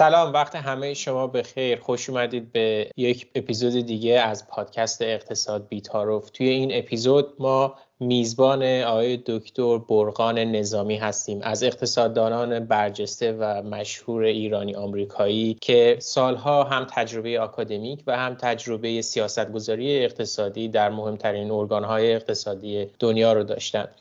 سلام وقت همه شما به خیر خوش اومدید به یک اپیزود دیگه از پادکست اقتصاد بیتاروف. توی این اپیزود ما میزبان آقای دکتر برقان نظامی هستیم. از اقتصاددانان برجسته و مشهور ایرانی آمریکایی که سالها هم تجربه آکادمیک و هم تجربه سیاستگذاری اقتصادی در مهمترین ارگانهای اقتصادی دنیا رو داشتند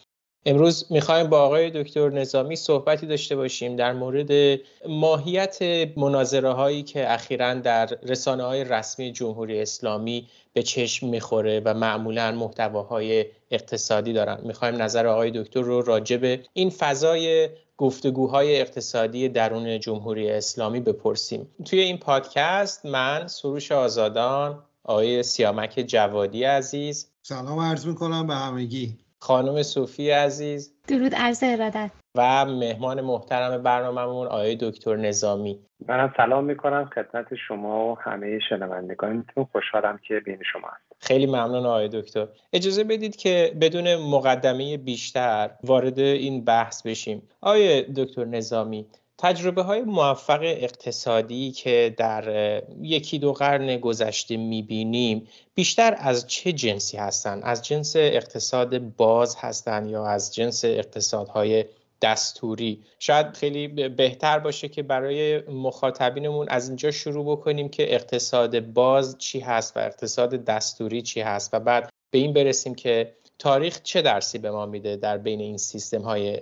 امروز می‌خوایم با آقای دکتر نظامی صحبتی داشته باشیم در مورد ماهیت مناظره هایی که اخیرا در رسانه های رسمی جمهوری اسلامی به چشم می‌خوره و معمولا محتواهای اقتصادی دارن. می‌خوایم نظر آقای دکتر رو راجع به این فضای گفتگوهای اقتصادی درون جمهوری اسلامی بپرسیم. توی این پادکست من سروش آزادان آقای سیامک جوادی عزیز. سلام عرض می‌کنم به همگی. خانم صوفی عزیز درود عرض ارادت. و مهمان محترم برنامهمون آقای دکتر نظامی. منم سلام می‌کنم خدمت شما و همه شنوندگانتون. خوشحالم که بین شما هست خیلی ممنون آقای دکتر. اجازه بدید که بدون مقدمه بیشتر وارد این بحث بشیم. آقای دکتر نظامی تجربه های موفق اقتصادی که در یکی دو قرن گذشته می‌بینیم بیشتر از چه جنسی هستند؟ از جنس اقتصاد باز هستند یا از جنس اقتصادهای دستوری شاید خیلی بهتر باشه که برای مخاطبینمون از اینجا شروع بکنیم که اقتصاد باز چی هست و اقتصاد دستوری چی هست و بعد به این برسیم که تاریخ چه درسی به ما میده در بین این سیستم های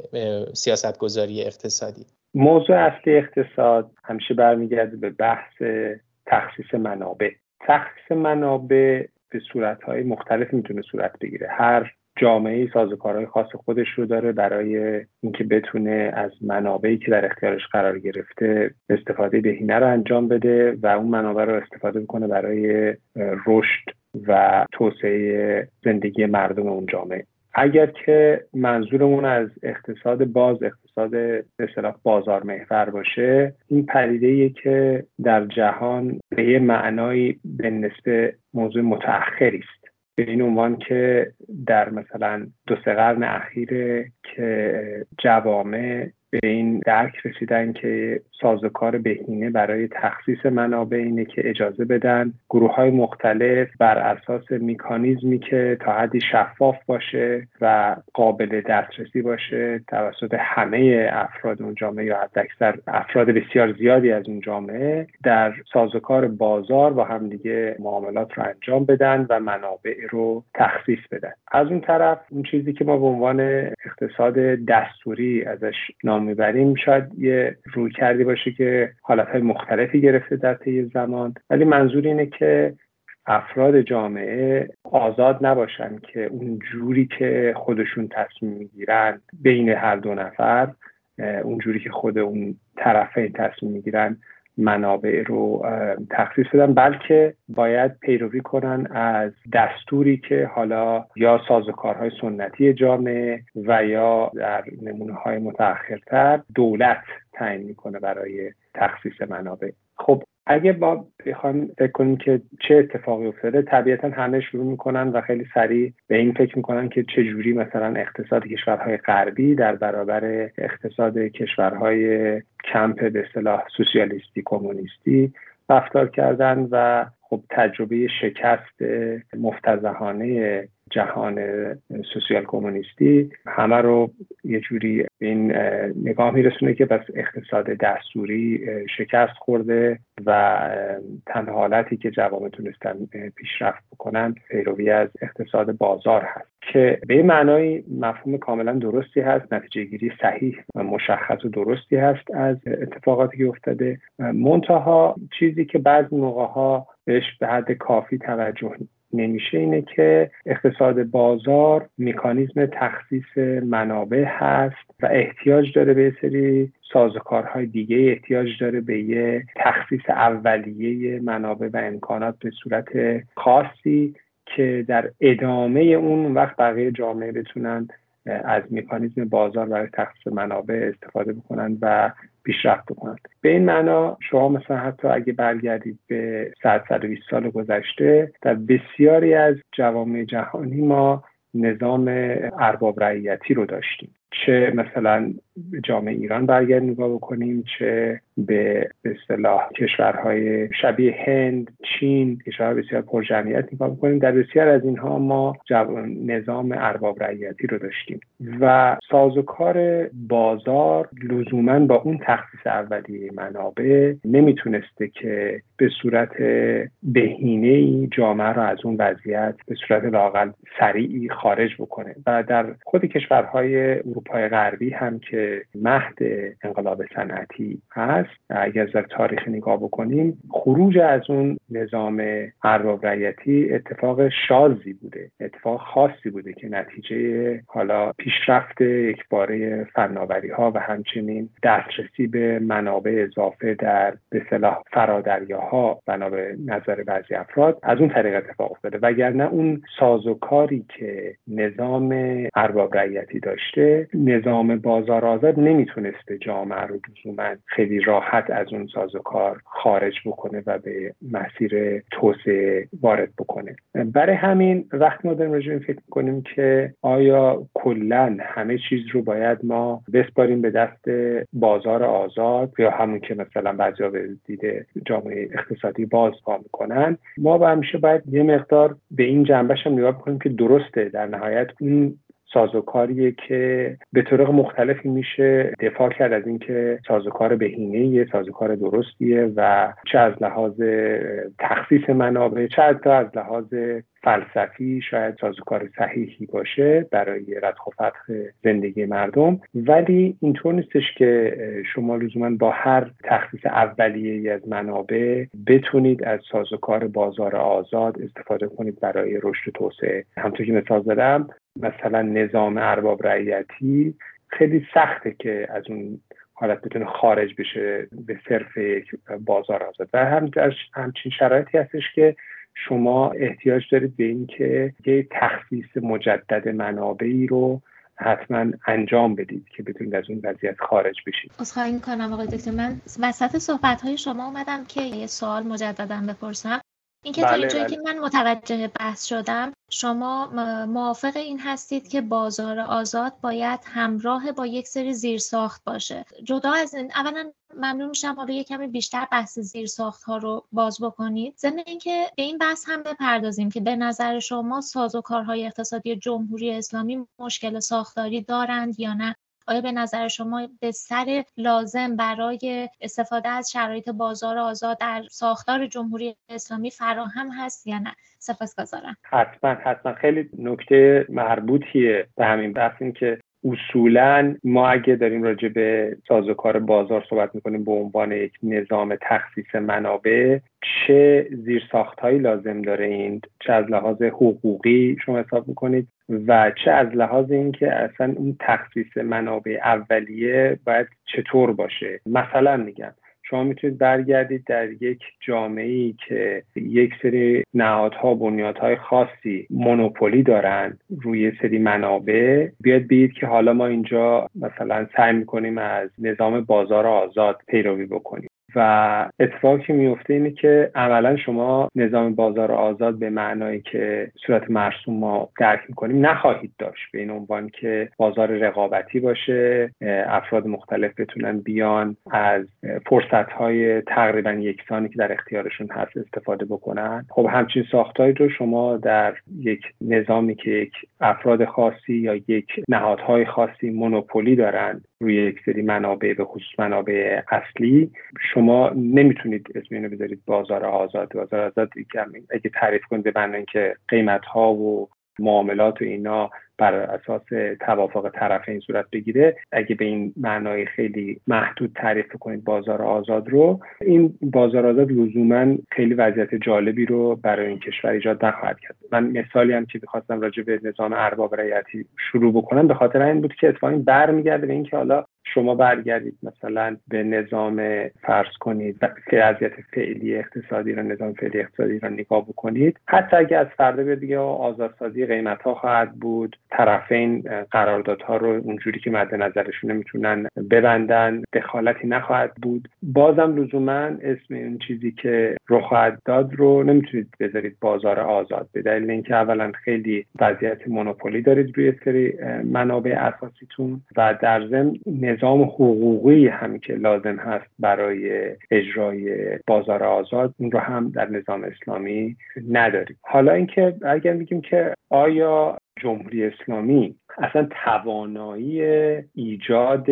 سیاست گذاری اقتصادی موضوع اصلی اقتصاد همیشه برمیگرده به بحث تخصیص منابع. تخصیص منابع به صورتهای مختلف می‌تونه صورت بگیره. هر جامعه سازوکارهای خاص خودش رو داره برای اینکه بتونه از منابعی که در اختیارش قرار گرفته استفاده بهینه رو انجام بده و اون منابع رو استفاده بکنه برای رشد و توسعه زندگی مردم اون جامعه. اگر که منظورمون از اقتصاد باز اقتصاد به بازار محور باشه این پدیده که در جهان به یه معنایی به نسبه موضوع متأخری است. به این عنوان که در مثلا دو سه قرن اخیره که جوامع به این درک رسیدن که سازوکار بهینه برای تخصیص منابع اینه که اجازه بدن گروه های مختلف بر اساس میکانیزمی که تا حدی شفاف باشه و قابل دسترسی باشه توسط همه افراد اون جامعه یا حداکثر افراد بسیار زیادی از اون جامعه در سازوکار بازار با همدیگه معاملات رو انجام بدن و منابع رو تخصیص بدن. از اون طرف اون چیزی که ما به عنوان اقتصاد دستوری ازش نام می‌بریم شاید یه روی کردی باشه که حالتهای مختلفی گرفته در طی زمان. ولی منظور اینه که افراد جامعه آزاد نباشن که اون جوری که خودشون تصمیم می‌گیرن بین هر دو نفر اون جوری که خود اون طرفین تصمیم می‌گیرن منابع رو تخصیص بدن بلکه باید پیروی کنن از دستوری که حالا یا سازوکارهای سنتی جامعه و یا در نمونه های متأخرتر دولت تعیین می‌کنه برای تخصیص منابع. خب اگه با بخوایم فکر کنیم که چه اتفاقی افتاده طبیعتا همه شروع می‌کنن و خیلی سریع به این فکر می‌کنن که چه جوری مثلا اقتصاد کشورهای غربی در برابر اقتصاد کشورهای کمپ به اصطلاح سوسیالیستی کمونیستی رفتار کردن و خب تجربه شکست مفتزهانه جهان سوسیال کمونیستی همه رو یه جوری این نگاه میرسونه که بس اقتصاد دستوری شکست خورده و تنها حالتی که جوامع تونستن پیشرفت بکنن پیروی از اقتصاد بازار هست. که به معنای مفهوم کاملا درستی هست نتیجه گیری صحیح و مشخص و درستی هست از اتفاقاتی که افتاده. منتها چیزی که بعضی موقع ها بهش به حد کافی توجه نمیشه اینه که اقتصاد بازار مکانیزم تخصیص منابع هست و احتیاج داره به سری سازوکارهای دیگه احتیاج داره به یه تخصیص اولیه منابع و امکانات به صورت خاصی که در ادامه اون وقت بقیه جامعه بتونن از مکانیزم بازار برای تخصیص منابع استفاده بکنن و پیشرفت بکنن به این معنا شما مثلا حتی اگه برگردید به 100 120 سال گذشته در بسیاری از جوامع جهانی ما نظام ارباب رعیتی رو داشتیم. چه مثلا جامعه ایران برگرد نگاه بکنیم چه به اصطلاح کشورهای شبیه هند چین کشورهای بسیار پرجمعیت نگاه می‌کنیم. در بسیار از اینها ما نظام ارباب رعیتی رو داشتیم و سازوکار بازار لزوما با اون تخصیص اولیه منابع نمی‌تونسته که به صورت بهینه ای جامعه را از اون وضعیت به صورت لاقل سریعی خارج بکنه. و در خود کشورهای اروپای غربی هم که مهد انقلاب صنعتی هست اگر از تاریخ نگاه بکنیم خروج از اون نظام ارباب رعیتی اتفاق شازی بوده اتفاق خاصی بوده که نتیجه حالا پیشرفت یکباره فناوری ها و همچنین دسترسی به منابع اضافه در به صلاح فرادریاها بنا به نظر بعضی افراد از اون طریق اتفاق افتاده. وگرنه اون سازوکاری که نظام ارباب رعیتی داشته نظام بازار آزاد نمی‌تونسته جامعه رو لزوما خیلی راحت از اون سازوکار خارج بکنه و به مسیر توسعه وارد بکنه. برای همین وقت ما داریم فکر کنیم که آیا کلا همه چیز رو باید ما بسپاریم به دست بازار آزاد یا همون که مثلا بعضیا به دیده جامعه اقتصادی باز پا می‌کنن؟ ما با همیشه باید یه مقدار به این جنبش هم نگاه کنیم که درسته در نهایت اون سازوکاریه که به طرق مختلفی میشه دفاع کرد از اینکه سازوکار بهینه یه سازوکار درستیه و چه از لحاظ تخصیص منابع چه از لحاظ فلسفی شاید سازوکار صحیحی باشه برای ردخ و فتح زندگی مردم. ولی اینطور نیستش که شما لزوما با هر تخصیص اولیه از منابع بتونید از سازوکار بازار آزاد استفاده کنید برای رشد توسعه. همطور که مثال زدم مثلا نظام ارباب رعیتی خیلی سخته که از اون حالت بتونه خارج بشه به صرف یک بازار آزاد. و هم در همچین شرایطی هستش که شما احتیاج دارید به اینکه یه تخصیص مجدد منابعی رو حتما انجام بدید که بتونید از اون وضعیت خارج بشید. خواهی کنم آقای دکتر من وسط صحبت های شما اومدم که یه سوال مجددا بپرسم. اینکه تا بله، اینجایی بله. که من متوجه بحث شدم شما موافق این هستید که بازار آزاد باید همراه با یک سری زیرساخت باشه. جدا از این اولا ممنون میشم حالا یک کمی بیشتر بحث زیرساخت ها رو باز بکنید. ضمن اینکه به این بحث هم بپردازیم که به نظر شما سازوکارهای اقتصادی جمهوری اسلامی مشکل ساختاری دارند یا نه؟ آیا به نظر شما به سر لازم برای استفاده از شرایط بازار آزاد در ساختار جمهوری اسلامی فراهم هست یا نه؟ سپاسگزارم. حتما حتما. خیلی نکته مربوطیه به همین بحث این که اصولا ما اگه داریم راجع به سازوکار بازار صحبت می‌کنیم به عنوان یک نظام تخصیص منابع چه زیرساختهایی لازم داره این؟ چه از لحاظ حقوقی شما حساب می‌کنید؟ و چه از لحاظ اینکه اصلا اون تخصیص منابع اولیه باید چطور باشه؟ مثلا میگم شما می‌تونید برگردید در یک جامعه ای که یک سری نهادها بنیادهای خاصی مونوپولی دارند روی سری منابع. بیاد بگید که حالا ما اینجا مثلا سعی می‌کنیم از نظام بازار آزاد پیروی بکنیم. و اتفاقی که میفته اینه که عملا شما نظام بازار آزاد به معنایی که صورت مرسوم ما درک می‌کنیم نخواهید داشت به این عنوان که بازار رقابتی باشه افراد مختلف بتونن بیان از فرصت های تقریبا یکسانی که در اختیارشون هست استفاده بکنن. خب همچین ساختاری رو شما در یک نظامی که یک افراد خاصی یا یک نهادهای خاصی مونوپولی دارند روی یک سری منابع به خصوص منابع اصلی شما نمی‌تونید اسم اینو بذارید بازار آزاد. بازار آزاد اگه تعریف کنید به اینکه قیمت ها و معاملات و اینا بر اساس توافق طرفین صورت بگیره. اگه به این معنای خیلی محدود تعریف کنید بازار آزاد رو این بازار آزاد لزوما خیلی وضعیت جالبی رو برای این کشور ایجاد نخواهد کرد. من مثالی هم که می‌خواستم راجع به نظام ارباب رعیتی شروع بکنم به خاطر این بود که اتفاقی برمیگرده به اینکه حالا شما برگردید مثلا به نظام فرض کنید که وضعیت فعلی اقتصادی رو نظام فعلی اقتصادی رو نگاه بکنید. حتی اگه از فردا به دیگه آزادسازی قیمت ها خواهد بود طرفین قراردادها رو اونجوری که مد نظرشون می‌تونن ببندن دخالتی نخواهد بود. بازم لزوما اسم این چیزی که رو خواهد داد رو نمی‌تونید بذارید بازار آزاد به دلیل اینکه اولا خیلی وضعیت مونوپولی دارید روی سری منابع اساسیتون و در ضمن نظام حقوقی هم که لازم هست برای اجرای بازار آزاد اون رو هم در نظام اسلامی نداریم. حالا اینکه اگر میگیم که آیا جمهوری اسلامی اصلا توانایی ایجاد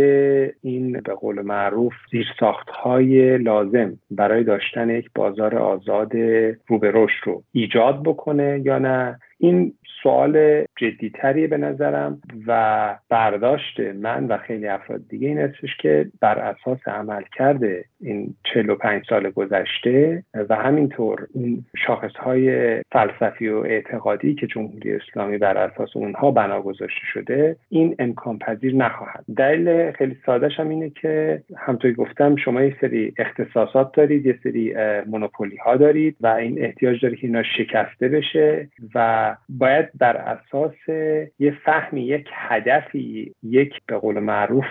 این به قول معروف زیرساخت های لازم برای داشتن یک بازار آزاد رو به رشد رو ایجاد بکنه یا نه این سوال جدیتری به نظرم و برداشت من و خیلی افراد دیگه این هستش که بر اساس عمل کرده این 45 سال گذشته و همینطور این شاخص های فلسفی و اعتقادی که جمهوری اسلامی بر اساس اونها بنا گذاشته شده این امکان پذیر نخواهد. دلیل خیلی سادهش هم اینه که همطوری گفتم شما یه سری اختصاصات دارید یه سری مونوپولی ها دارید و این احتیاج داره که اینا شکسته بشه و باید بر اساس یه فهمی یک هدفی یک به قول معروف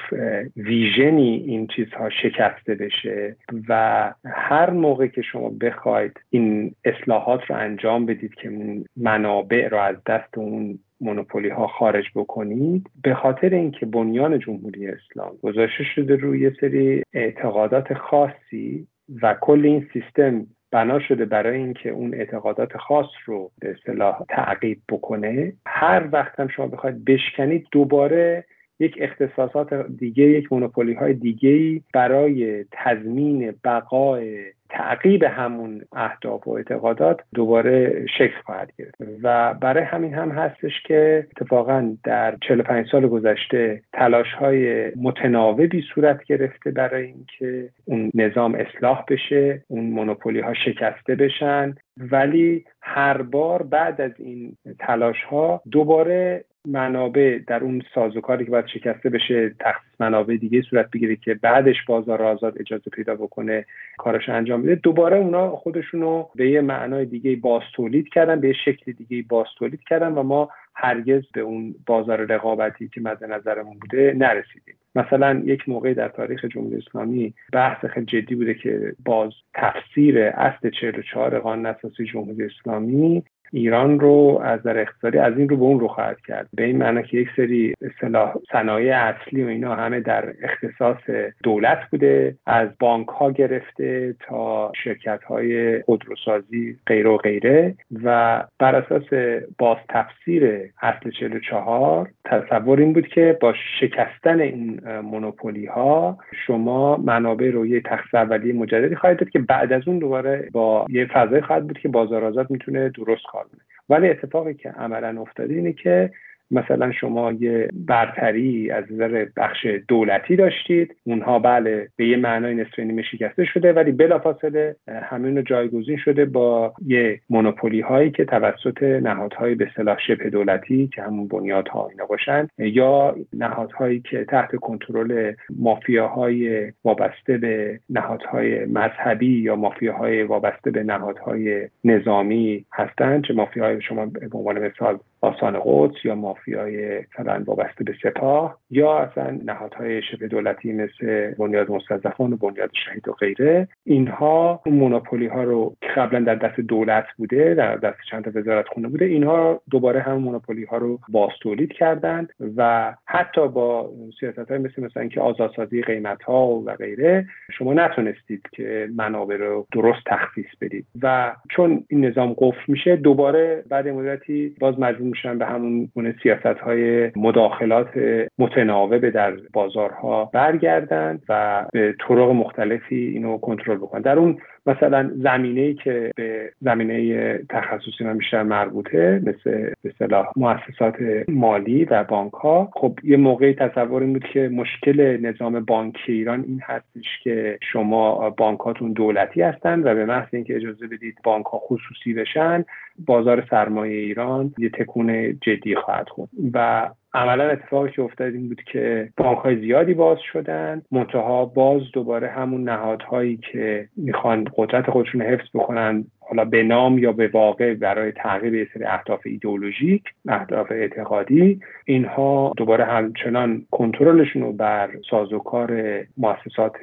ویژنی این چیزها شکسته بشه و هر موقع که شما بخواید این اصلاحات رو انجام بدید که منابع رو از دست اون مونوپولی ها خارج بکنید به خاطر اینکه بنیان جمهوری اسلام گذاشته شده روی سری اعتقادات خاصی و کل این سیستم بنا شده برای اینکه اون اعتقادات خاص رو به اصطلاح تعقیب بکنه. هر وقت هم شما بخواید بشکنید دوباره یک اختصاصات دیگه یک مونوپولی های دیگه برای تضمین بقای تعقیب همون اهداف و اعتقادات دوباره شکل خواهد گرفت. و برای همین هم هستش که اتفاقا در 45 سال گذشته تلاش های متناوبی صورت گرفته برای اینکه اون نظام اصلاح بشه اون مونوپولی ها شکسته بشن. ولی هر بار بعد از این تلاش ها دوباره منابع در اون سازوکاری که باید شکسته بشه تخصیص منابع دیگه صورت بگیره که بعدش بازار آزاد اجازه پیدا بکنه کارش انجام بده. دوباره اونا خودشونو به یه معنای دیگه باز تولید کردن به یه شکل دیگه باز تولید کردن و ما هرگز به اون بازار رقابتی که مد نظرمون بوده نرسیدیم. مثلا یک موقعی در تاریخ جمهوری اسلامی بحث خیلی جدی بوده که باز تفسیر اصل 44 قانون اساسی جمهوری اسلامی ایران رو از در اقتصادی از این رو به اون رو خواهد کرد. به این معنی که یک سری اصطلاح صنایع اصلی و اینا همه در اختصاص دولت بوده از بانک ها گرفته تا شرکت های خودروسازی غیر و غیره و بر اساس باز تفسیر اصل 44 تصور این بود که با شکستن این مونوپولی ها شما منابع رو یه تخصیص اولیه مجددی خواهید داد که بعد از اون دوباره با یه فضای خواهد بود که بازار آزاد می‌تونه درست کار ولی اتفاقی که عملا افتاده اینه که مثلا شما یه برتری از نظر بخش دولتی داشتید. اونها بله به یه معنای نصف نیمه شکسته شده ولی بلافاصله همین جایگزین شده با یه مونوپولی هایی که توسط نهادهای به صلاح شبه دولتی که همون بنیادها اینا باشن یا نهادهایی که تحت کنترل مافیاهای وابسته به نهادهای مذهبی یا مافیاهای وابسته به نهادهای نظامی هستند چه مافیاهای شما به عنوان مثال آسان قدس یا مافیای مثلا وابسته به سپاه یا اصلا نهادهای شبه دولتی مثل بنیاد مستضعفان و بنیاد شهید و غیره. اینها اون مونوپولی ها رو که قبلا در دست دولت بوده در دست چند تا وزارت خونه بوده اینها دوباره هم مونوپولی ها رو باز تولید کردند و حتی با سیاست های مثل مثلا اینکه آزادسازی قیمت ها و غیره شما نتونستید که منابع رو درست تخصیص بدید. و چون این نظام قفل میشه دوباره بعد مدتی باز مجبور میشن به همون سیاست های مداخلات متناوب در بازارها برگردند و به طرق مختلفی اینو کنترل بکنن. در اون مثلا زمینه ای که به زمینه تخصصی من بیشتر مربوطه مثل به مؤسسات مالی و بانک ها خب یه موقعی تصور این بود که مشکل نظام بانکی ایران این هستش که شما بانکاتون دولتی هستن و به محض اینکه اجازه بدید بانک ها خصوصی بشن بازار سرمایه ایران یه تکون جدی خواهد خورد. و عملا اتفاقی که افتاد این بود که بانک های زیادی باز شدن منتها باز دوباره همون نهادهایی که می‌خوان قدرت خودشون حفظ بکنن حالا به نام یا به واقع برای تغییر یه سری اهداف ایدئولوژیک اهداف اعتقادی اینها دوباره همچنان کنترلشون رو بر سازوکار مؤسسات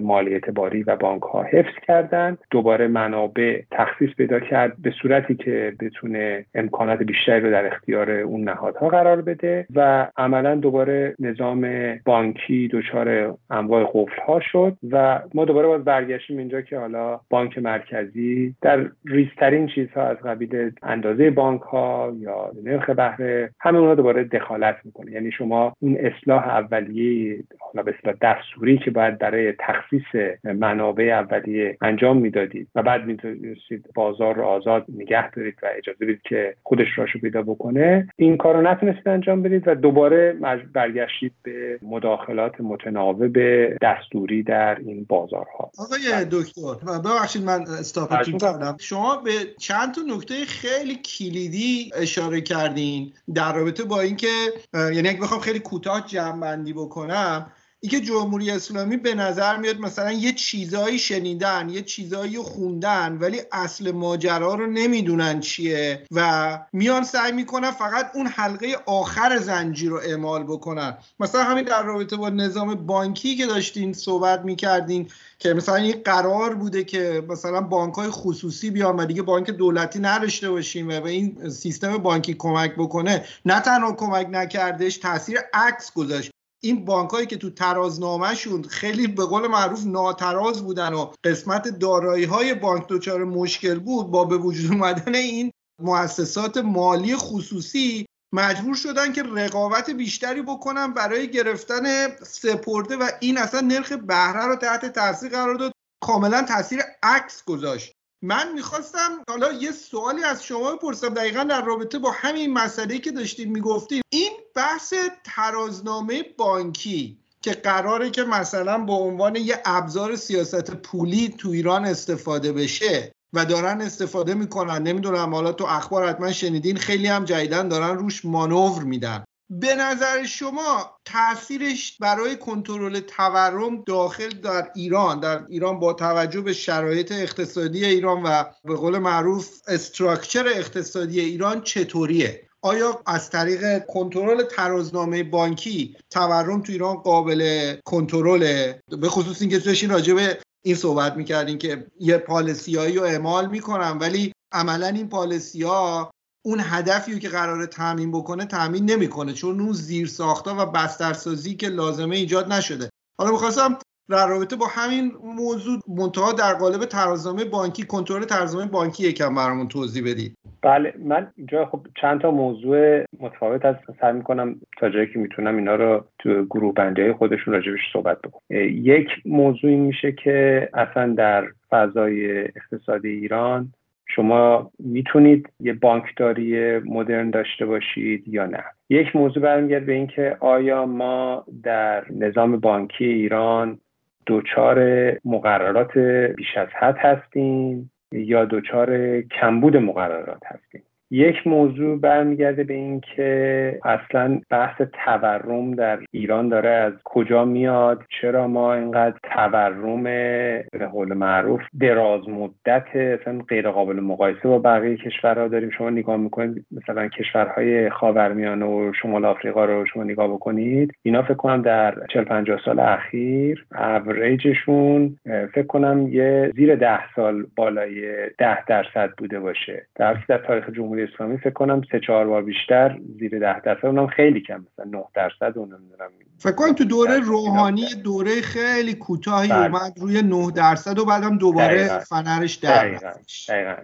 مالی اعتباری و بانک ها حفظ کردن. دوباره منابع تخصیص پیدا کرد به صورتی که بتونه امکانات بیشتری رو در اختیار اون نهادها قرار بده و عملا دوباره نظام بانکی دچار انواع قفل ها شد و ما دوباره باز برگشتیم اینجا که حالا بانک مرکزی در ریزترین چیزها از قبیل اندازه بانک ها یا نرخ بهره همه اونها دوباره دخالت می‌کنه. یعنی شما اون اصلاح اولیه حالا به اصلاح دستوری که باید برای تخصیص منابع اولیه انجام می‌دادید و بعد می‌تونستید بازار رو آزاد نگه دارید و اجازه بدید که خودش راشو پیدا بکنه این کار رو نتونستید انجام بدید و دوباره برگشتید به مداخلات متناوب دستوری در این بازارها. آقای دکتر ببخشید من استاپتون کردم. شما به چند تا نکته خیلی کلیدی اشاره کردین در رابطه با اینکه یعنی اگه بخوام خیلی کوتاه جمع بندی بکنم اینکه جمهوری اسلامی به نظر میاد مثلا یه چیزایی شنیدن یه چیزایی خوندن ولی اصل ماجرا رو نمی‌دونن چیه و میان سعی می‌کنن فقط اون حلقه آخر زنجیر رو اعمال بکنن. مثلا همین در رابطه با نظام بانکی که داشتین صحبت می‌کردین که مثلا این قرار بوده که مثلا بانک های خصوصی بیان و دیگه بانک دولتی نداشته باشیم و به این سیستم بانکی کمک بکنه. نه تنها کمک نکردش تاثیر عکس گذاشت. این بانکایی که تو ترازنامهشون خیلی به قول معروف ناتراز بودن و قسمت دارایی های بانک دچار مشکل بود با به وجود اومدن این مؤسسات مالی خصوصی مجبور شدن که رقابت بیشتری بکنن برای گرفتن سپرده و این اصلا نرخ بهره رو تحت تاثیر قرار داد. کاملا تاثیر عکس گذاشت. من می‌خواستم حالا یه سوالی از شما بپرسم. دقیقا در رابطه با همین مسئله که داشتیم می‌گفتیم این بحث ترازنامه بانکی که قراره که مثلا به عنوان یه ابزار سیاست پولی تو ایران استفاده بشه و دارن استفاده می‌کنن. نمی‌دونم حالا تو اخبار حتما شنیدین خیلی هم جدیدن دارن روش مانور میدن. به نظر شما تاثیرش برای کنترل تورم داخل در ایران در ایران با توجه به شرایط اقتصادی ایران و به قول معروف استراکچر اقتصادی ایران چطوریه؟ آیا از طریق کنترل ترازنامه بانکی تورم تو ایران قابل کنترله؟ به خصوص اینکه داشتین راجع به این صحبت می‌کردین که یه پالیسیایی رو اعمال می‌کنن ولی عملا این پالیسی ها اون هدفی که قرار تعمین بکنه تعمین نمی‌کنه چون اون زیر ساختا و بسترسازی که لازمه ایجاد نشده. حالا می‌خواستم در رابطه با همین موضوع منتها در قالب ترازنامه بانکی کنترل ترازنامه بانکی یکم برامون توضیح بدید بله من اینجا خب چند تا موضوع متفاوت هست. سعی می‌کنم تا جایی که می‌تونم اینا رو تو گروه بندی خودشون راجبش صحبت بکنم. یک موضوعی میشه که اصلا در فضای اقتصادی ایران شما می‌تونید یه بانکداری مدرن داشته باشید یا نه. یک موضوع برمیگرد به اینکه آیا ما در نظام بانکی ایران دچار مقررات بیش از حد هستیم یا دچار کمبود مقررات هستیم؟ یک موضوع برمیگرده به اینکه اصلا بحث تورم در ایران داره از کجا میاد؟ چرا ما اینقدر تورم به قول معروف دراز مدت اصلا غیر قابل مقایسه با بقیه کشورها داریم؟ شما نگاه می‌کنید مثلا کشورهای خاورمیانه و شمال آفریقا رو شما نگاه بکنید اینا فکر کنم در 40 50 سال اخیر اوریجشون فکر کنم یه زیر ده سال بالای ده درصد بوده باشه. در در تاریخ جمهوری اسلامی فکر کنم سه چهار بار بیشتر زیر ده درصد اونم خیلی کم مثلا 9 درصد اونم نمی‌دونم فکر کنم تو دوره روحانی دوره خیلی کوتاهی بله. اومد روی 9 درصد و بعدم دوباره فنرش در دقیقاً. دقیقاً.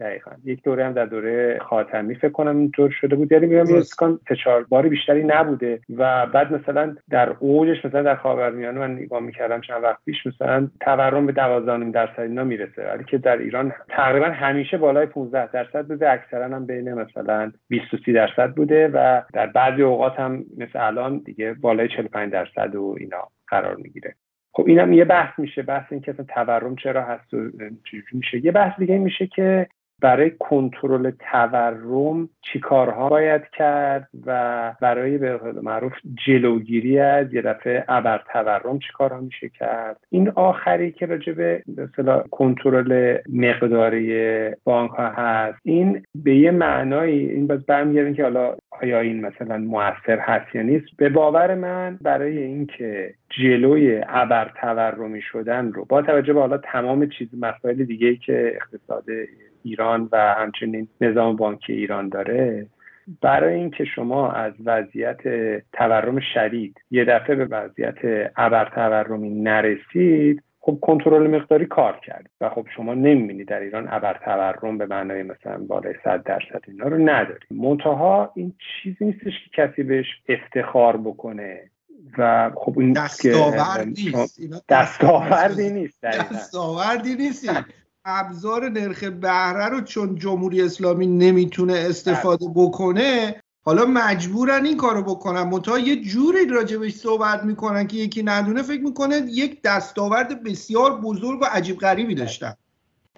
دقیقاً. یک دوره هم در دوره خاتمی فکر کنم اینطور شده بود یعنی میگم سه چهار باری بیشتری نبوده و بعد مثلا در اوجش مثلا در خاورمیانه من نگاه می‌کردم چند وقت پیش مثلا تورم به 12 درصد اینا می‌رسه ولی که در ایران تقریبا همیشه بالای 15 درصد بوده اکثرا هم بین مثلا 20 و 30 درصد بوده و در بعضی اوقات هم مثل الان دیگه بالای 45 درصد و اینا قرار می‌گیره. خب اینم یه بحث میشه بحث این که تورم چرا هست و چجوری میشه. یه بحث دیگه میشه که برای کنترل تورم چی کارها باید کرد و برای به معروف جلوگیری از یه دفعه ابر تورم چی کارها میشه کرد. این آخری که راجع به مثلا کنترل مقداری بانک ها هست این به یه معنایی این باز برمیگردیم که حالا آیا این مثلا موثر هست یا نیست. به باور من برای اینکه جلوی ابر تورمی شدن رو با توجه به حالا تمام چیز مسائل دیگه که اقتصاد ایران و همچنین نظام بانکی ایران داره برای اینکه شما از وضعیت تورم شدید یه دفعه به وضعیت ابر تورمی نرسید خب کنترل مقداری کار کرد و خب شما نمی‌بینید در ایران ابر تورم به معنای مثلا بالای 100 درصد اینا رو ندارید منتها این چیزی نیستش که کسی بهش افتخار بکنه و خب این دستاوردی نیست. دستاوردی نیست دستاوردی نیست ابزار نرخ بهره رو چون جمهوری اسلامی نمی‌تونه استفاده بکنه حالا مجبورن این کارو بکنن. منتها یه جوری راجبش صحبت می‌کنن که یکی ندونه فکر می‌کنه یک دستاورد بسیار بزرگ و عجیب غریبی داشتن.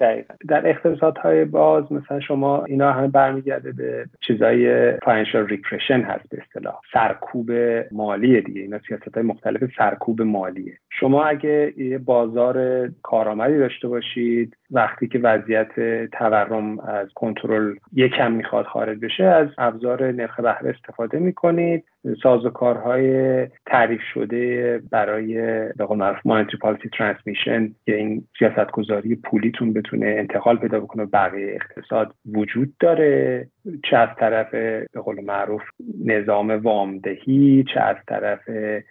دقیقا. در اقتصادهای باز مثلا شما اینا همه برمیگرده به چیزای financial repression هست به اصطلاح. سرکوب مالی دیگه. اینا سیاست های مختلف سرکوب مالیه. شما اگه یه بازار کارآمدی داشته باشید وقتی که وضعیت تورم از کنترل یکم می‌خواد خارج بشه از ابزار نرخ بهره استفاده می‌کنید. سازوکارهای تعریف شده برای به قول معروف مانیتری پالیسی ترانسمیشن که این سیاست گذاری پولیتون بتونه انتقال پیدا بکنه بقیه اقتصاد وجود داره. چه از طرف به قول معروف نظام وامدهی چه از طرف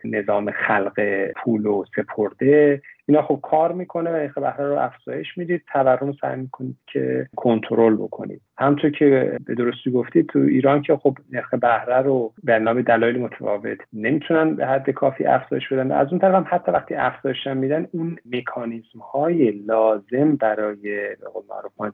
نظام خلق پول و سپرده. اینا خب کار می‌کنه و بهره رو افزایش می‌دید. تورم سعی می‌کنید که کنترل بکنید. همطور که به درستی گفتید تو ایران که خب نرخ بهره رو به نام دلایل متفاوت نمی‌تونن به حد کافی افزایش بدن. از اون طرف هم حتی وقتی افزایش میدن اون مکانیزم های لازم برای به قول معروف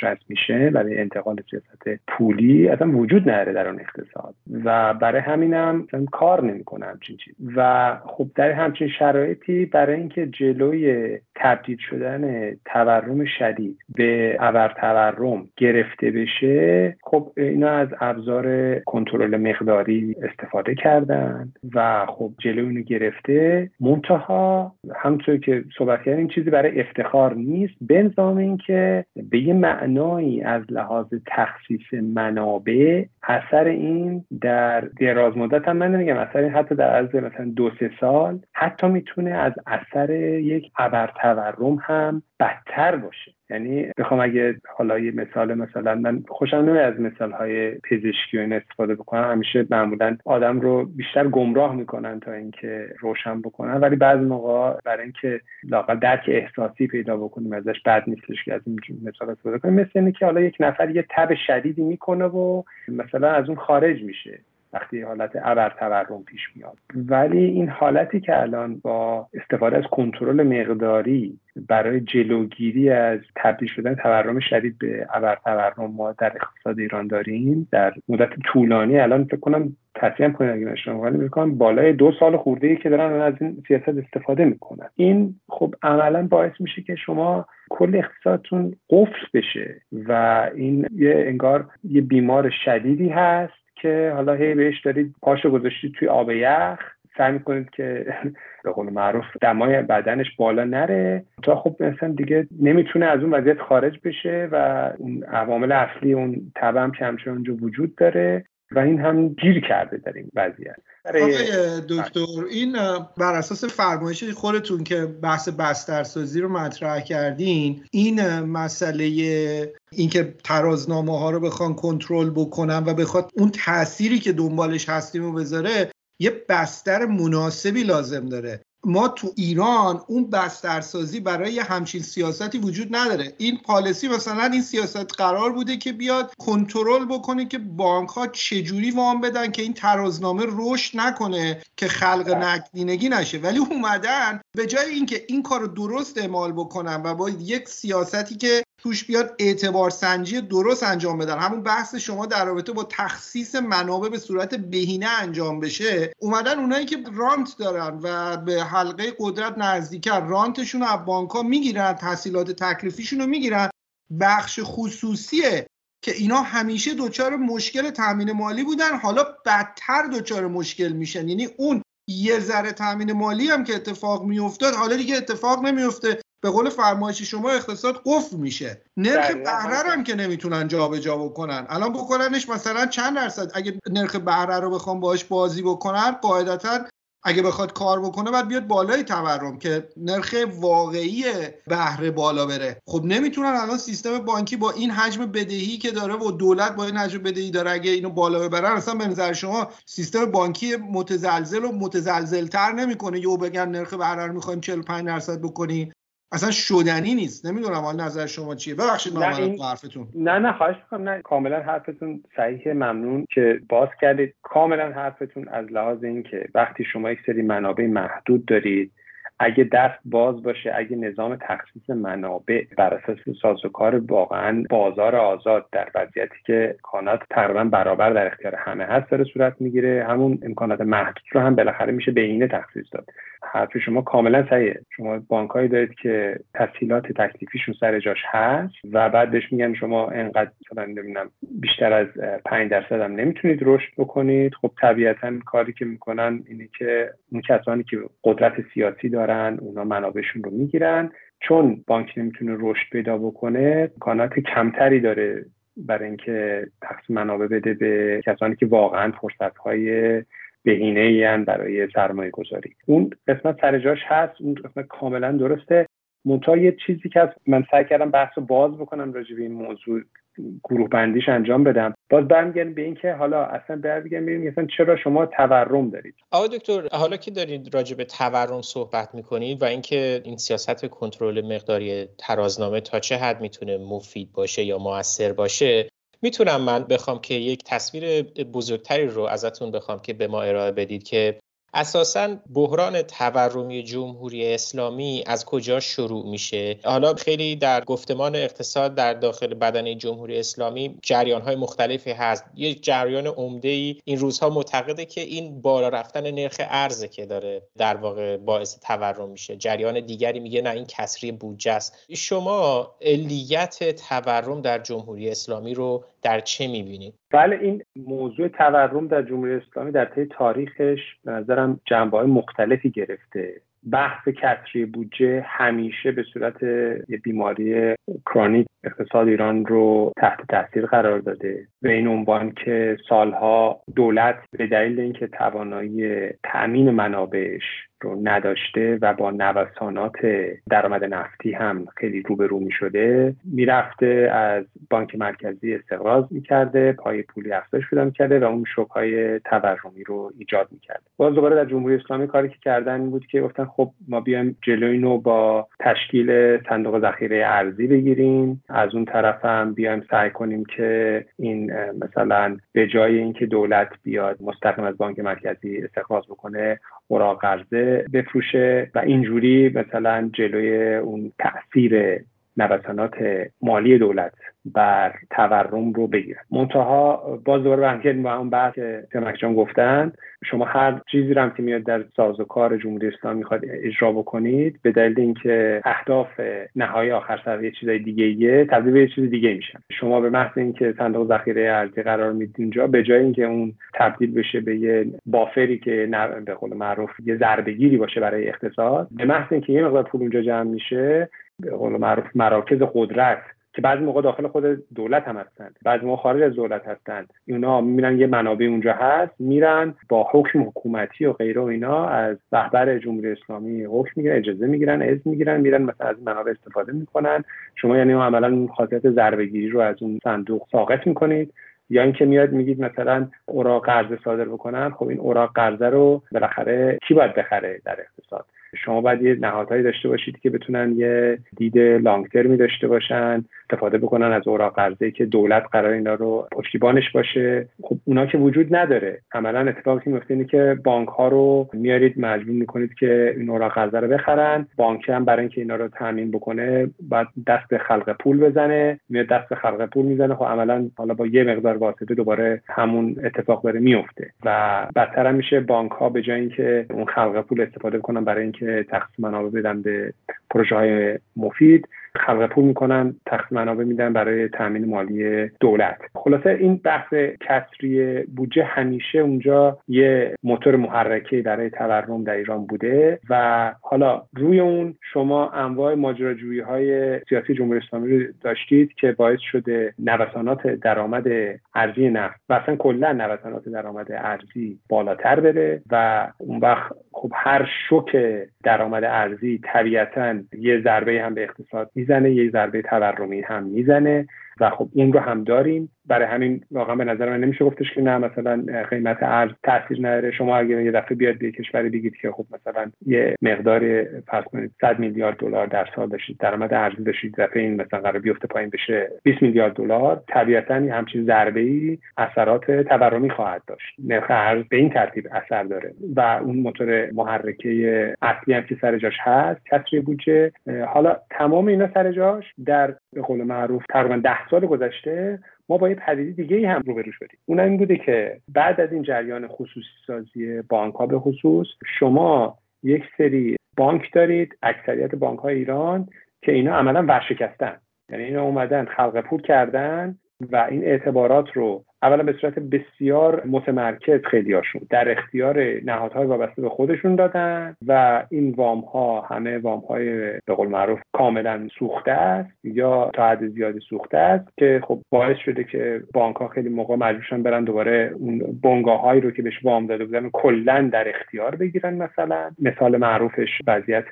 ترانسمیشن برای انتقال سیاست پولی اصلا وجود نداره در اون اقتصاد. و برای همینم کار نمی‌کنه همچین چیز. و خب در همچین شرایطی برای اینکه جلوی تبدیل شدن تورم شدید به ابر تورم گرفته بشه خب اینا از ابزار کنترل مقداری استفاده کردن و خب جلوی اینو گرفته. منتها همطور که صحبت این چیزی برای افتخار نیست. به اینکه به یه معنایی از لحاظ تخصیص منابع اثر این در دراز مدت هم من نمیگم اثر این حتی در از مثلا دو سه سال حتی می‌تونه از اثر یک ابر تورم هم بدتر باشه. یعنی بخوام اگه حالا یه مثال مثلا من خوشم نمیاد از مثال های پزشکی و این استفاده بکنم. همیشه معمولا آدم رو بیشتر گمراه می‌کنن تا اینکه روشن بکنن. ولی بعضی موقع برای اینکه لاقل درک احساسی پیدا بکنیم ازش بد نیستش که از این مثال استفاده کنیم. مثل اینه که حالا یک نفر یه تب شدیدی می‌کنه و مثلا از اون خارج میشه. وقتی حالت ابر تورم پیش میاد. ولی این حالتی که الان با استفاده از کنترل مقداری برای جلوگیری از تبدیل شدن تورم شدید به ابر تورم ما در اقتصاد ایران داریم در مدت طولانی الان فکر کنم تصمیم کنید اگه نشون می‌کنم بالای دو سال خورده ای که دارن از این سیاست استفاده می‌کنن. این خب عملا باعث میشه که شما کل اقتصادتون قفل بشه و این یه انگار یه بیمار شدیدی هست که حالا هی بهش دارید پاشو گذاشتید توی آب یخ. سعی می‌کنید که به قول معروف دمای بدنش بالا نره. تا خب مثلا دیگه نمی‌تونه از اون وضعیت خارج بشه و اون عوامل اصلی اون تبه هم که همچنان اونجا وجود داره. و این هم گیر کرده در این وضعیت. آقای دکتر این بر اساس فرمایش خودتون که بحث بسترسازی رو مطرح کردین این مسئله اینکه ترازنامه ها رو بخوان کنترل بکنن و بخواد اون تأثیری که دنبالش هستیم رو بذاره یه بستر مناسبی لازم داره. ما تو ایران اون بسترسازی برای همچین سیاستی وجود نداره این پالیسی مثلا این سیاست قرار بوده که بیاد کنترل بکنه که بانک ها چجوری وام بدن که این ترازنامه رشد نکنه که خلق بله. نقدینگی نشه ولی اومدن به جای اینکه این کار رو درست اعمال بکنن و با یک سیاستی که توش بیاد اعتبار سنجی درست انجام بدن. همون بحث شما در رابطه با تخصیص منابع به صورت بهینه انجام بشه. اومدن اونایی که رانت دارن و به حلقه قدرت نزدیکن رانتشون رو از بانک ها می‌گیرن تحصیلات تکلیفیشون رو می‌گیرن. بخش خصوصیه که اینا همیشه دچار مشکل تامین مالی بودن حالا بدتر دچار مشکل میشن. یعنی اون یه ذره تامین مالی هم که اتفاق میافتاد حالا دیگه اتفاق نمیفته به قول فرمایش شما اقتصاد قفل میشه. نرخ بهره هم که نمی‌تونن جابجا بکنن. الان بکننش مثلا چند درصد؟ اگه نرخ بهره رو بخوام باش بازی بکنن قاعدتا اگه بخواد کار بکنه باید بیاد بالای تورم که نرخ واقعی بهره بالا بره. خب نمی‌تونن الان سیستم بانکی با این حجم بدهی که داره و دولت با این حجم بدهی داره اگه اینو بالا ببرن اصلا به نظر شما سیستم بانکی متزلزل و متزلزلتر نمی‌کنه؟ یو بگن نرخ بهره رو می‌خوایم 45 درصد بکنی اصلا شدنی نیست. نمی‌دونم حال نظر شما چیه. ببخشید نه این... حرفتون. نه نه خواهش می‌کنم. نه کاملا حرفتون صحیح ممنون که باز کردید. کاملا حرفتون از لحاظ اینکه وقتی شما یک سری منابع محدود دارید اگه دست باز باشه اگه نظام تخصیص منابع بر اساس سازوکار واقعا بازار آزاد در وضعیتی که امکانات تقریبا برابر در اختیار همه هست داره صورت می‌گیره. همون امکانات محدود رو هم بالاخره میشه بینه تخصیص داد. حرف شما کاملا صحیحه. شما بانکهایی دارید که تسهیلات تکلیفیشون سر جاش هست و بعد بهش میگن شما انقدر مثلا نمی‌دونم بیشتر از 5 درصد هم نمی‌تونید رشد بکنید. خب طبیعتا کاری که می‌کنن اینه که اون کسانی که قدرت سیاسی دارن اونا منابعشون رو می‌گیرن. چون بانک نمی‌تونه رشد پیدا بکنه امکانات کمتری داره برای اینکه تقسیم منابع بده به کسانی که واقعا فرصت های بهینه ای برای سرمایه گذاری اون قسمت سر جاش هست اون قسمت کاملا درسته. منتها یه چیزی که من سعی کردم بحث باز بکنم راجع به این موضوع گروه بندیش انجام بدم. باز برمیگردیم به اینکه حالا اصلا برمیگردیم ببینیم مثلا چرا شما تورم دارید؟ آقای دکتر حالا که دارید راجع به تورم صحبت می‌کنید و اینکه این سیاست کنترل مقداری ترازنامه تا چه حد می‌تونه مفید باشه یا موثر باشه می‌تونم من بخوام که یک تصویر بزرگتری رو ازتون بخوام که به ما ارائه بدید که اساسا بحران تورمی جمهوری اسلامی از کجا شروع میشه؟ حالا خیلی در گفتمان اقتصاد در داخل بدن جمهوری اسلامی جریان های مختلفی هست. یک جریان عمده ای این روزها معتقده که این بالا رفتن نرخ ارزه که داره در واقع باعث تورم میشه. جریان دیگری میگه نه این کسری بودجه است. شما علیت تورم در جمهوری اسلامی رو در چه می‌بینید بله این موضوع تورم در جمهوری اسلامی در طی تاریخش به نظرم جنبه های مختلفی گرفته. بحث کسری بودجه همیشه به صورت یه بیماری کرونیک اقتصاد ایران رو تحت تاثیر قرار داده. به این عنوان که سالها دولت به دلیل اینکه توانایی تأمین منابعش رو نداشته و با نوسانات درآمد نفتی هم خیلی روبرو می شده می‌رفته از بانک مرکزی استقراض می‌کرده پای پولی افزایش پیدا کرده و اون شوک های تورمی رو ایجاد می‌کرده. باز دوباره در جمهوری اسلامی کاری که کردن بود که گفتن خب ما بیایم جلوی اینو با تشکیل صندوق ذخیره ارزی بگیریم از اون طرف هم بیایم سعی کنیم که این مثلا به جای اینکه دولت بیاد مستقیم از بانک مرکزی استقراض بکنه اوراق قرضه بفروشه و اینجوری مثلا جلوی اون تاثیر نوسانات مالی دولت بر تورم رو بگیرن. منتها باز دوباره برمیگردیم با اون بحث که جان گفتن شما هر چیزی رو هم که میاد در ساز و کار جمهوری اسلامی می‌خواد اجرا بکنید به دلیل اینکه اهداف نهایی آخر سر یه چیزای دیگه ایه تبدیل به یه چیز دیگه میشن. شما به محض اینکه صندوق ذخیره ارزی قرار می‌دید اینجا به جای اینکه اون تبدیل بشه به یه بافری که به قول معروف یه ضربهگیری باشه برای اقتصاد به محض اینکه یه مقدار پول اونجا جمع میشه به قول معروف مراکز قدرت که بعضی موقع داخل خود دولت هم هستند بعضی موقع خارج از دولت هستند اینا میرن یه منابع اونجا هست میرن با حکم حکومتی و غیره و اینا از رهبر جمهوری اسلامی حکم می‌گیرن اجازه می‌گیرن اذن می‌گیرن میرن مثلا از منابع استفاده می‌کنن. شما یعنی عملا خاصیت ضربهگیری رو از اون صندوق ساقط می‌کنید یا اینکه میاد میگید مثلا اوراق قرضه صادر بکنن. خب این اوراق قرضه رو بالاخره کی باید بخره در اقتصاد؟ شما باید یه نهادهایی داشته باشید که بتونن یه دید لانگ ترمی داشته باشن استفاده بکنن از اوراق قرضه که دولت قرار اینا رو پشتیبانش باشه. خب اونا که وجود نداره. عملا اتفاقی که میفته اینه که بانک ها رو میارید مجبور می‌کنید که این اوراق قرضه رو بخرن. بانک هم برای اینکه اینا رو تامین بکنه بعد دست به خلق پول بزنه میاد دست به خلق پول می‌زنه. خب عملا حالا با یه مقدار واسطه دوباره همون اتفاق داره میفته و بدتر میشه بانک ها به جای اینکه اون خلق پول استفاده کنن برای اینکه تقسیم منابع بدن به پروژه های مفید. خلق پول می‌کنن تخت منابع میدن برای تامین مالی دولت. خلاصه این بحث کسری بودجه همیشه اونجا یه موتور محرکه برای تورم در ایران بوده و حالا روی اون شما انواع ماجراجویی های سیاسی جمهوری اسلامی رو داشتید که باعث شده نوسانات درآمد ارزی نفت و اصلا کلا نوسانات درآمد ارزی بالاتر بره و اون وقت خب هر شوک درآمد ارزی طبیعتا یه ضربه هم به اقتصاد می‌زنه یه ضربه تورمی هم می‌زنه. و خب این رو هم داریم. برای همین واقعا به نظر من نمیشه گفتش که نه مثلا قیمت ارز تاثیر نداره. شما اگر یه دفعه بیاد به کشوری بگید که خب مثلا یه مقدار فرض کنید 100 میلیارد دلار در سال داشتید درآمد ارزی داشتید دفعه این مثلا قرار بیفته پایین بشه 20 میلیارد دلار طبیعتا همچین ضربه ای اثرات تورمی خواهد داشت. نرخ ارز به این ترتیب اثر داره. و اون موتور محرکه اصلی هم که سر جاش هست کسری بودجه. حالا تمام اینا سر جاش در به قول معروف تقریبا 10 سال گذشته ما با یه پدیده دیگه ای هم روبرو شدیم. اون این بوده که بعد از این جریان خصوصی سازی بانک ها به خصوص شما یک سری بانک دارید اکثریت بانک های ایران که اینا عملا ورشکستن. یعنی اینا اومدن خلق پول کردن و این اعتبارات رو اولا به صورت بسیار متمرکز هاشون در اختیار نهادهای وابسته به خودشون دادن و این وام ها همه وام های به قول معروف کاملا سوخته است یا تا حد زیادی سوخته است که خب باعث شده که بانک ها خیلی موقع مجبورشن برن دوباره اون بنگاه هایی رو که بهش وام داده بودن کلا در اختیار بگیرن مثلا. مثال معروفش وضعیت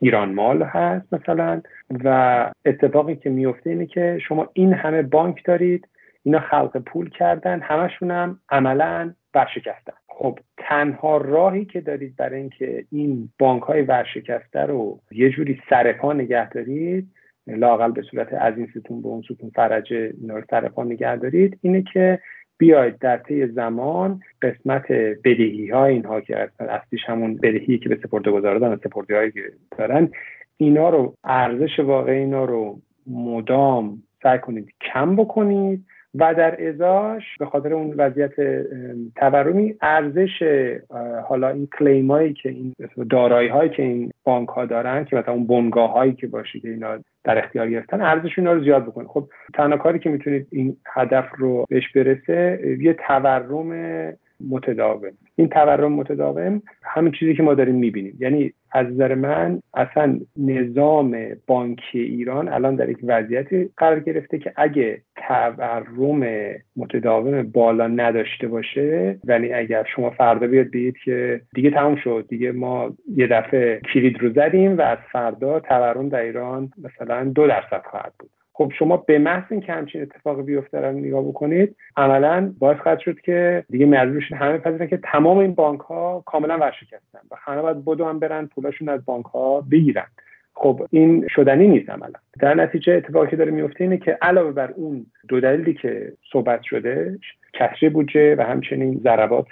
ایران مال هست مثلا و اتفاقی که میفته اینه که شما این همه بانک دارید اینا خلق پول کردن همشون هم عملا ورشکستن. خب تنها راهی که دارید برای اینکه این بانک های ورشکسته رو یه جوری سرپا نگه دارید لاقل به صورت از این ستون به اون ستون فرجه اینا رو سرپا نگه دارید اینه که بیاید در طی زمان قسمت بدهی های اینها که اصلیش همون بدهی که به سپرده گذاره دارن سپرده هایی که دارن اینا رو ارزش واقعی اینا رو مدام سعی کنید کم بکنید. و در ازاش به خاطر اون وضعیت تورمی ارزش حالا این کلیم هایی که این دارایی هایی که این بانک ها دارن که مثلا اون بنگاه هایی که باشه که اینا در اختیار گرفتن ارزش اینا رو زیاد بکنه. خب تنها کاری که می‌تونید این هدف رو بهش برسه یه تورم متداوم. این تورم متداوم همین چیزی که ما داریم می‌بینیم. یعنی از نظر من اصلا نظام بانکی ایران الان در یک وضعیتی قرار گرفته که اگه تورم متداوم بالا نداشته باشه ولی اگر شما فردا بیاد بگید که دیگه تموم شد دیگه ما یه دفعه کلید رو زدیم و از فردا تورم در ایران مثلا دو درصد خواهد بود. خب شما به محض اینکه همچین اتفاقی بیفته رو نگاه بکنید عملا باعث خواهد شد که دیگه مجبور همه پذیرن که تمام این بانک ها کاملا ورشکستن و همه باید بدو هم برن پولاشون از بانک ها بگیرن. خب این شدنی نیست عملا. در نتیجه اتفاقی که داره میفته اینه که علاوه بر اون دو دلیلی که صحبت شده کسری بودجه و همچنین ضربات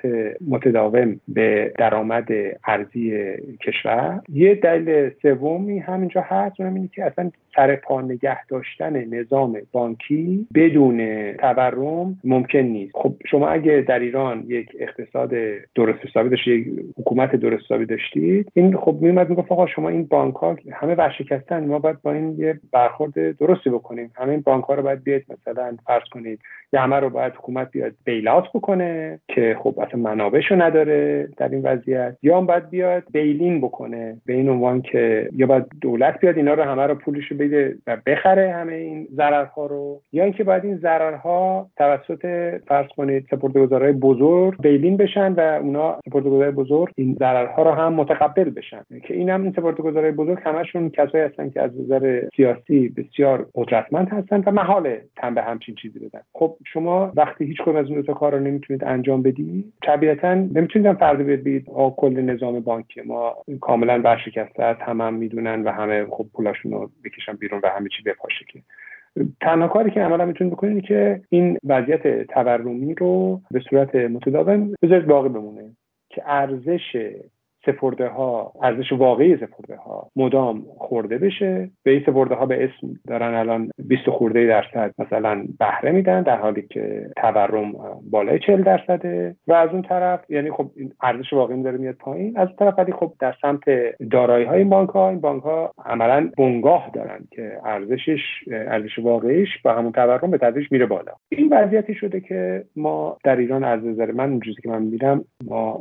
متداوم به درآمد ارزی کشور. یه دلیل سومی همینجا هست اونم اینه که اصلا سر پا نگه داشتن نظام بانکی بدون تورم ممکن نیست. خب شما اگه در ایران یک اقتصاد درست حسابی داشتید یک حکومت درست حسابی داشتید این خب میومد می‌گفت آقا شما این بانک ها همه ورشکستن ما باید با این یه برخورد درستی بکنیم. همه این بانک ها رو باید بیاد مثلا فرض کنید یا همه رو باید حکومت بیاد. بیلات بکنه که خب اصلا منابعشو نداره در این وضعیت یا هم باید بیاد بیلین بکنه به این عنوان که یا باید دولت بیاد اینا رو همه رو پولشو بده و بخره همه این ضررها رو یا اینکه باید این ضررها توسط فرض کنید سپردهگذارهای بزرگ بیلین بشن و اونا سپردهگذارهای بزرگ این ضررها رو هم متقبل بشن. که این هم این سپردهگذارهای بزرگ همشون کسایی هستن که از نظر سیاسی بسیار قدرتمند هستن و محاله تن به همچین چیزی بدن. خب شما وقتی هیچ کدوم از این دو کار رو نمی‌تونید انجام بدی؟ طبیعتا نمی‌تونید فرض بگید آ کل نظام بانکی ما کاملا ورشکسته است همه هم می‌دونن و همه خب پولاشون رو بکشن بیرون و همه چی بپاشه که. تنها کاری که عملا می‌تونید بکنید که این وضعیت تورمی رو به صورت متداوم بذارید باقی بمونه که ارزش سپرده ها ارزش واقعی سپرده ها مدام خورده بشه. به این سپرده ها به اسم دارن الان 20 خورده درصد مثلا بهره میدن در حالی که تورم بالای 40 درصده. و از اون طرف یعنی خب ارزش واقعی داره میاد پایین. از اون طرف ولی خب در سمت دارایی های این بانک ها این بانک ها عملا بنگاه دارن که ارزشش ارزش واقعیش با همون تورم به تدریج میره بالا. این وضعیتی شده که ما در ایران از نظر من اون که من می‌بینم ما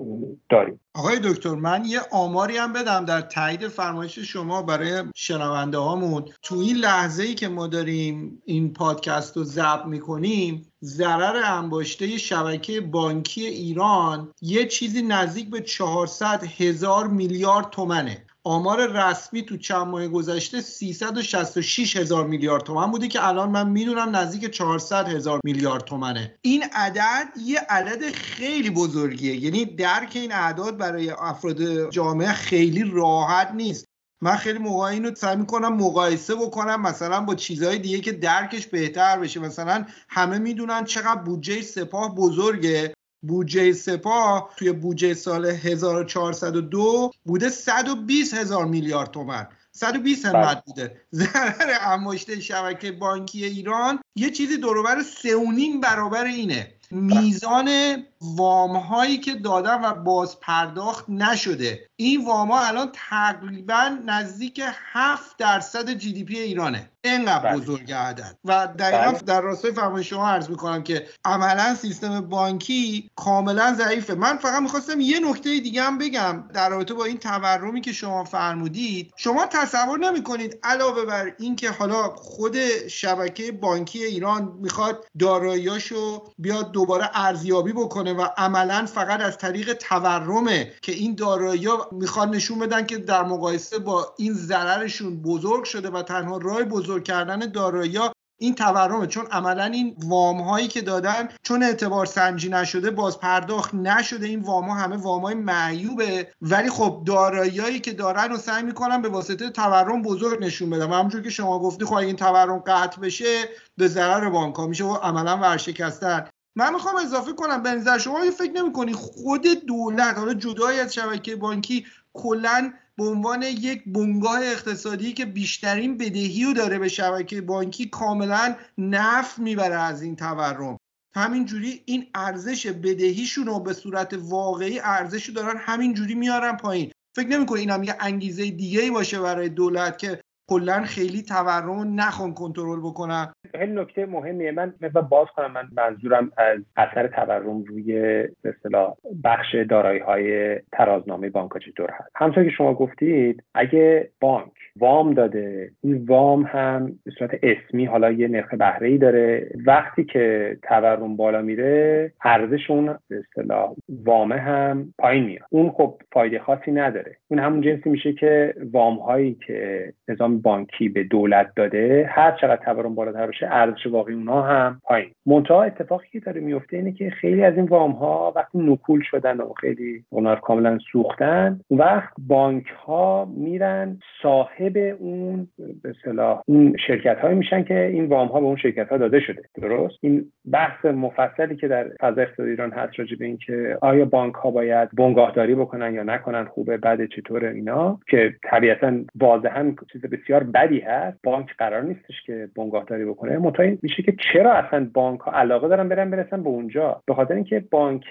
داریم. آقای دکتر من یه آماری هم بدم در تایید فرمایش شما برای شنونده هامون تو این لحظه ای که ما داریم این پادکست رو ضبط می‌کنیم ضرر انباشته شبکه بانکی ایران یه چیزی نزدیک به 400 هزار میلیارد تومنه. آمار رسمی تو چند ماه گذشته 366 هزار میلیارد تومن بوده که الان من می‌دونم نزدیک 400 هزار میلیارد تومنه. این عدد یه عدد خیلی بزرگیه. یعنی درک این اعداد برای افراد جامعه خیلی راحت نیست. من خیلی موقع اینو سعی می‌کنم مقایسه بکنم مثلا با چیزهای دیگه که درکش بهتر بشه. مثلا همه می‌دونن چقدر بودجه سپاه بزرگه. بودجه سپاه توی بودجه سال 1402 بوده 120 هزار میلیارد تومن 120 همت بله. بوده. ضرر انباشته شبکه بانکی ایران یه چیزی دروبر سه برابر اینه. میزان وام هایی که دادن و باز پرداخت نشده. این وام ها الان تقریبا نزدیک 7 درصد جی دی پی ایرانه. اینقدر بله. بزرگ عدد. و دقیقا بله. در راستای فرمایش شما عرض می‌کنم که عملا سیستم بانکی کاملا ضعیفه. من فقط می‌خواستم یه نکته دیگه هم بگم در رابطه با این تورمی که شما فرمودید. شما تصور نمی‌کنید علاوه بر اینکه حالا خود شبکه بانکی ایران می‌خواد داراییاشو بیاد دوباره ارزیابی بکنه و عملا فقط از طریق تورمه که این دارایی می‌خوان نشون بدن که در مقایسه با این ضررشون بزرگ شده و تنها راه بزرگ کردن دارایی این تورمه. چون عملا این وام هایی که دادن چون اعتبار سنجی نشده باز پرداخت نشده این وام ها همه وام های معیوبه. ولی خب داراییایی که دارن و سعی می‌کنن به واسطه تورم بزرگ نشون بدن. و همونجور که شما گفتی خب این تورم قطع بشه به ضرر بانک ها میشه و عملا ورشکستن. من می‌خوام اضافه کنم به نظر شما فکر نمی‌کنی خود دولت حالا جدای از شبکه بانکی کلا به عنوان یک بنگاه اقتصادی که بیشترین بدهی رو داره به شبکه بانکی کاملا نف می‌بره از این تورم. همینجوری این ارزش بدهیشون رو به صورت واقعی ارزش دارن همینجوری میارن پایین. فکر نمی‌کنی این هم یه انگیزه دیگه ای باشه برای دولت که کلا خیلی تورم نخون کنترل بکنن. خیلی نکته مهمیه. من مثلا باز کنم من منظورم از اثر تورم روی اصطلاح بخش دارایی های ترازنامه بانک چطور هست. همونطور که شما گفتید اگه بانک وام داده این وام هم به صورت اسمی حالا یه نرخ بهره ای داره. وقتی که تورم بالا میره ارزش اون به اصطلاح وامه هم پایین میاد. اون خب فایده خاصی نداره. اون همون جنسی میشه که وام هایی که نظام بانکی به دولت داده هر چقدر تورم بالاتر بشه ارزش واقعی اونها هم پایین. منتها اتفاقی که داره میفته اینه که خیلی از این وام ها وقتی نکول شدن و خیلی اونها کاملا سوختن وقت بانک ها میرن صاحب اون به صلاح اون شرکت هایی میشن که این وام ها به اون شرکت ها داده شده. درست؟ این بحث مفصلی که در فضای اقتصادی ایران هست راجع به اینکه آیا بانک ها باید بنگاهداری بکنن یا نکنن خوبه بعد چطور اینا که طبیعتا واضحا چیز بسیار بدی هست. بانک قرار نیستش که بنگاهداری بکنه. مطمئن میشه که چرا اصلا بانک ها علاقه دارن برن برسن به اونجا؟ به خاطر اینکه بانک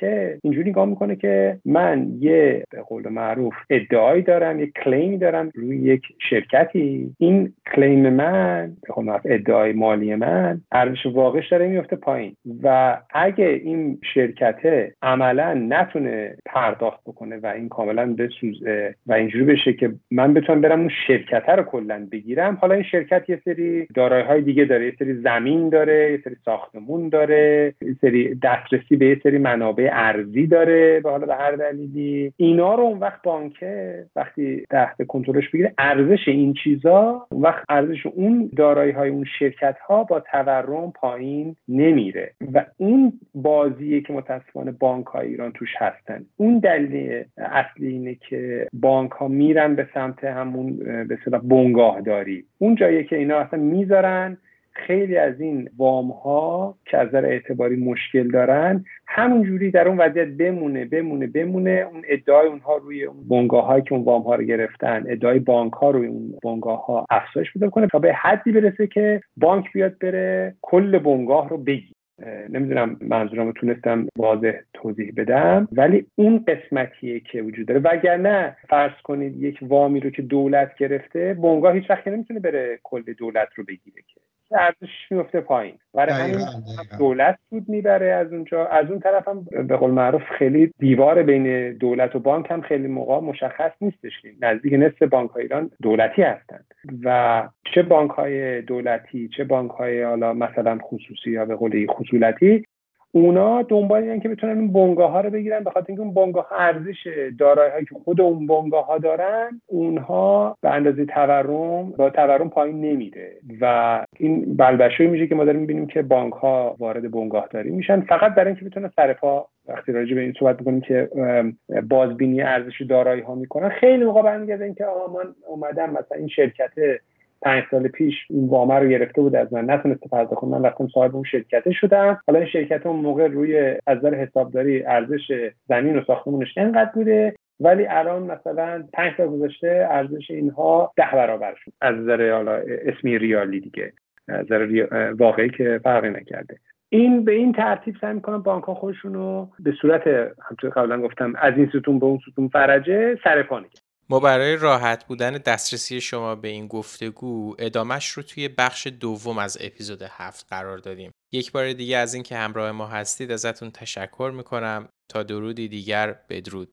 اینجوری نگاه می‌کنه که من یه به قول معروف ادعایی دارم یه کلیم دارم روی یک شرکتی. این کلیم من به قول معروف ادعای مالی من ارزش واقعش داره میفته پایین. و اگه این شرکت عملا نتونه پرداخت بکنه و این کاملا بسوزه و اینجوری بشه که من بتونم برم اون شرکت رو کلا بگیرم. حالا این شرکت یه سری دارایی های دیگه داره. یه سری زمین داره یه سری ساختمون داره یه سری دسترسی به یه سری منابع ارزی داره به حالا به هر دلیلی. اینا رو اون وقت بانکه وقتی تحت کنترلش بگیره ارزش این چیزا اون وقت ارزش اون دارایی های اون شرکت ها با تورم پایین نمیره. و اون بازیه که متاسفانه بانک های ایران توش هستن. اون دلیل اصلی اینه که بانک ها میرن به سمت همون به بنگاه داری اون جایی که اینا اصلا می‌ذارن خیلی از این وام ها که از نظر اعتباری مشکل دارن همونجوری در اون وضعیت بمونه بمونه بمونه. اون ادعای اونها روی اون بنگاه هایی که اون وام ها رو گرفتن ادعای بانک ها روی اون بنگاه ها افزایش پیدا کنه تا به حدی برسه که بانک بیاد بره کل بنگاه رو بگی نمی‌دونم منظورم رو تونستم واضح توضیح بدم ولی اون قسمتیه که وجود داره. وگرنه فرض کنید یک وامی رو که دولت گرفته بنگاه هیچ وقت نمی‌تونه بره کل دولت رو بگیره که. ارزشش میفته پایین. برای همین دولت سود می‌بره از اونجا. از اون طرف هم به قول معروف خیلی دیوار بین دولت و بانک هم خیلی موقع مشخص نیستش نزدیک نصف بانک های ایران دولتی هستند. و چه بانک های دولتی چه بانک های حالا مثلا خصوصی یا به قول خصولتی اونا دنبال اینن که بتونن اون بنگاه ها رو بگیرن به خاطر اینکه اون بنگاه ارزش دارایی هایی که خود اون بنگاه ها دارن اونها به اندازه تورم با تورم پایین نمیره. و این بلبشوی میشه که ما داریم می‌بینیم که بانک ها وارد بنگاه داری میشن. فقط برای اینکه بتونن سرپا وقتی راجع به این صحبت می‌کنیم که بازبینی ارزش دارایی ها می‌کنن خیلی موقع برمیگرده اینکه آها من اومدم مثلا این شرکت پنج سال پیش این وامه رو گرفته بود از من. نتونسته پرداخت کنم رفتم صاحب اون شرکته شدم. حالا این شرکت اون موقع روی از نظر حسابداری ارزش زمین و ساختمونش انقدر بوده ولی الان مثلا پنج سال گذشته ارزش اینها ده برابر شد. از نظر حالا اسمی ریالی دیگه از نظر واقعی که فرقی نکرده. این به این ترتیب سعی می‌کنن بانک ها خودشون رو به صورت همطور قبلا گفتم از این ستون به اون ستون فرجه سرپا ما برای راحت بودن دسترسی شما به این گفتگو ادامش رو توی بخش دوم از اپیزود هفت قرار دادیم. یک بار دیگه از اینکه همراه ما هستید ازتون تشکر می‌کنم تا درودی دیگر بدرود.